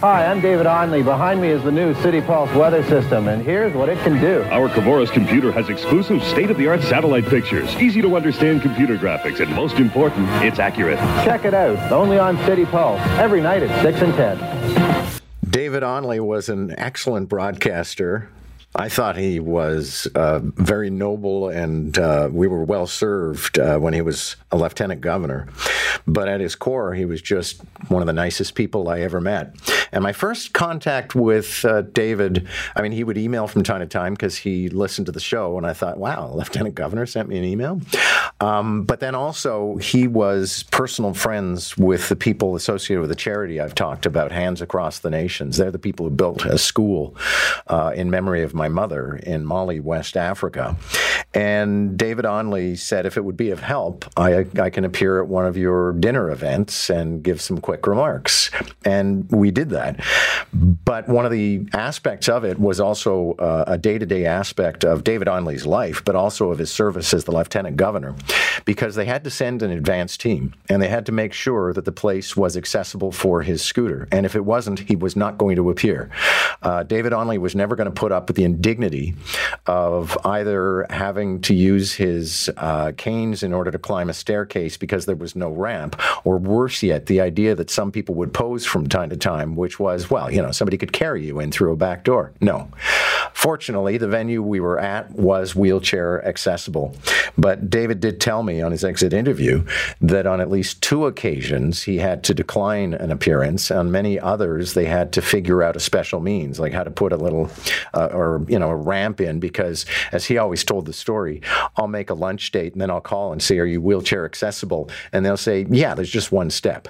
Hi, I'm David Onley. Behind me is the new City Pulse weather system, and here's what it can do. Our Kavouras computer has exclusive state-of-the-art satellite pictures, easy to understand computer graphics, and most important, it's accurate. Check it out, only on City Pulse, every night at 6 and 10. David Onley was an excellent broadcaster I thought he was uh, very noble, and uh, we were well served uh, when he was a lieutenant governor. But at his core, he was just one of the nicest people I ever met. And my first contact with uh, David, I mean, he would email from time to time because he listened to the show, and I thought, wow, lieutenant governor sent me an email. Um, but then also, he was personal friends with the people associated with the charity I've talked about, Hands Across the Nations. They're the people who built a school uh, in memory of my my mother in Mali, West Africa. And David Onley said, if it would be of help, I, I can appear at one of your dinner events and give some quick remarks. And we did that. But one of the aspects of it was also uh, a day to day aspect of David Onley's life, but also of his service as the lieutenant governor, because they had to send an advance team and they had to make sure that the place was accessible for his scooter. And if it wasn't, he was not going to appear. Uh, David Onley was never going to put up with the indignity of either having to use his uh, canes in order to climb a staircase because there was no ramp, or worse yet, the idea that some people would pose from time to time, which was, well, you know, somebody could carry you in through a back door. No. Fortunately, the venue we were at was wheelchair accessible. But David did tell me on his exit interview that on at least two occasions he had to decline an appearance. On many others, they had to figure out a special means, like how to put a little uh, or you know a ramp in. Because as he always told the story, I'll make a lunch date and then I'll call and say, "Are you wheelchair accessible?" And they'll say, "Yeah, there's just one step."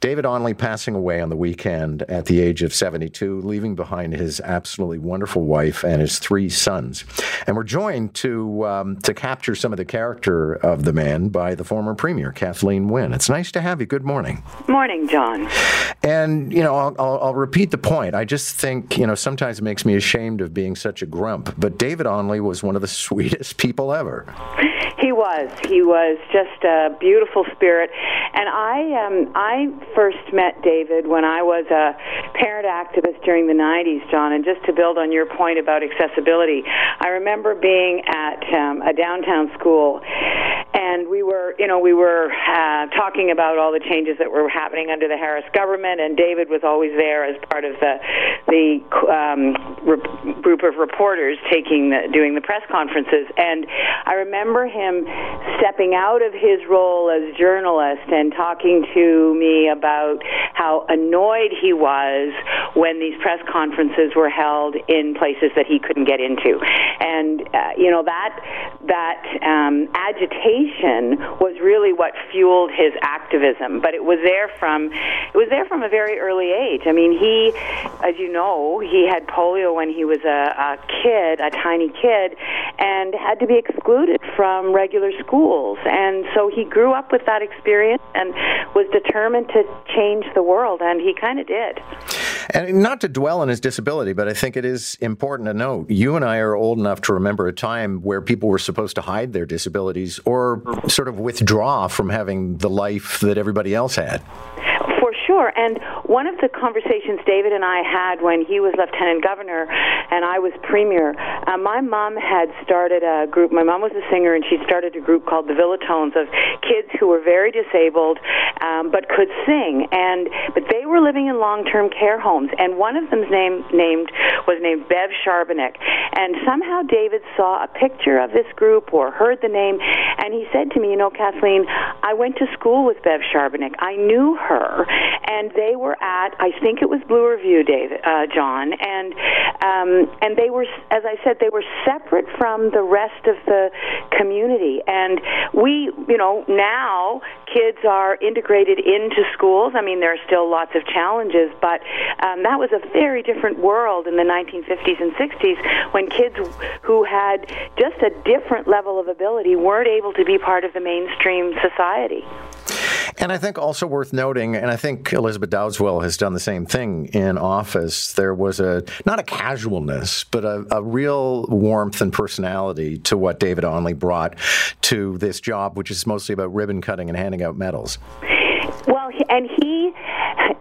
David Onley passing away on the weekend at the age of 72, leaving behind his absolutely wonderful wife and his three sons. And we're joined to um, to capture some of the character of the man by the former premier, Kathleen Wynne. It's nice to have you. Good morning. Morning, John. And you know, I'll, I'll, I'll repeat the point. I just think you know sometimes it makes me ashamed of being such a grump. But David Onley was one of the sweetest people ever. He was. He was just a beautiful spirit. And I, um, I first met David when I was a parent activist during the 90s, John. And just to build on your point about accessibility, I remember being at um, a downtown school, and we were, you know, we were uh, talking about all the changes that were happening under the Harris government, and David was always there as part of the the um, re- group of reporters taking the, doing the press conferences. And I remember him stepping out of his role as journalist and talking to me about how annoyed he was when these press conferences were held in places that he couldn't get into. And uh, you know that that um, agitation was really what fueled his activism. But it was there from it was there from a very early age. I mean, he, as you know, he had polio when he was a, a kid, a tiny kid, and had to be excluded from regular schools. And so he grew up with that experience and was determined to change the world, and he kind of did. And not to dwell on his disability, but I think it is important to note you and I are old enough to remember a time where people were supposed to hide their disabilities or sort of withdraw from having the life that everybody else had. For sure. And one of the conversations David and I had when he was lieutenant governor and I was premier, uh, my mom had started a group. My mom was a singer, and she started a group called the Villatones of kids who were very disabled um, but could sing. And but they were living in long-term care homes, and one of them's name named was named Bev Sharbanek. And somehow David saw a picture of this group or heard the name, and he said to me, "You know, Kathleen, I went to school with Bev Sharbanek. I knew her." and they were at I think it was Bloorview, David, uh, John, and um, and they were, as I said, they were separate from the rest of the community, and we, you know, now kids are integrated into schools. I mean, there are still lots of challenges, but um, that was a very different world in the 1950s and 60s when kids who had just a different level of ability weren't able to be part of the mainstream society. And I think also worth noting, and I think Elizabeth Dowdeswell has done the same thing in office. There was a not a casualness, but a, a real warmth and personality to what David Onley brought to this job, which is mostly about ribbon cutting and handing out medals. Well, and he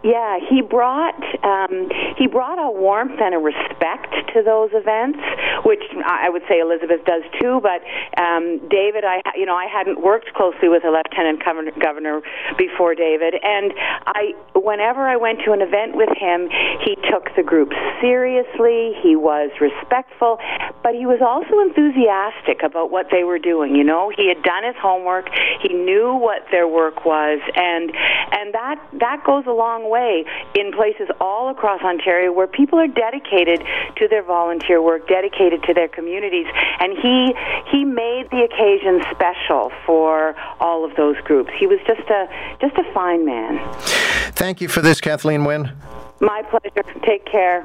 Yeah, he brought um, he brought a warmth and a respect to those events, which I would say Elizabeth does too. But um, David, I you know I hadn't worked closely with a lieutenant governor, before David, and I whenever I went to an event with him, he took the group seriously. He was respectful, but he was also enthusiastic about what they were doing. You know, he had done his homework. He knew what their work was, and and that that goes a long way in places all across Ontario where people are dedicated to their volunteer work, dedicated to their communities, and he he made the occasion special for all of those groups. He was just a just a fine man. Thank you for this, Kathleen Wynne. My pleasure. Take care.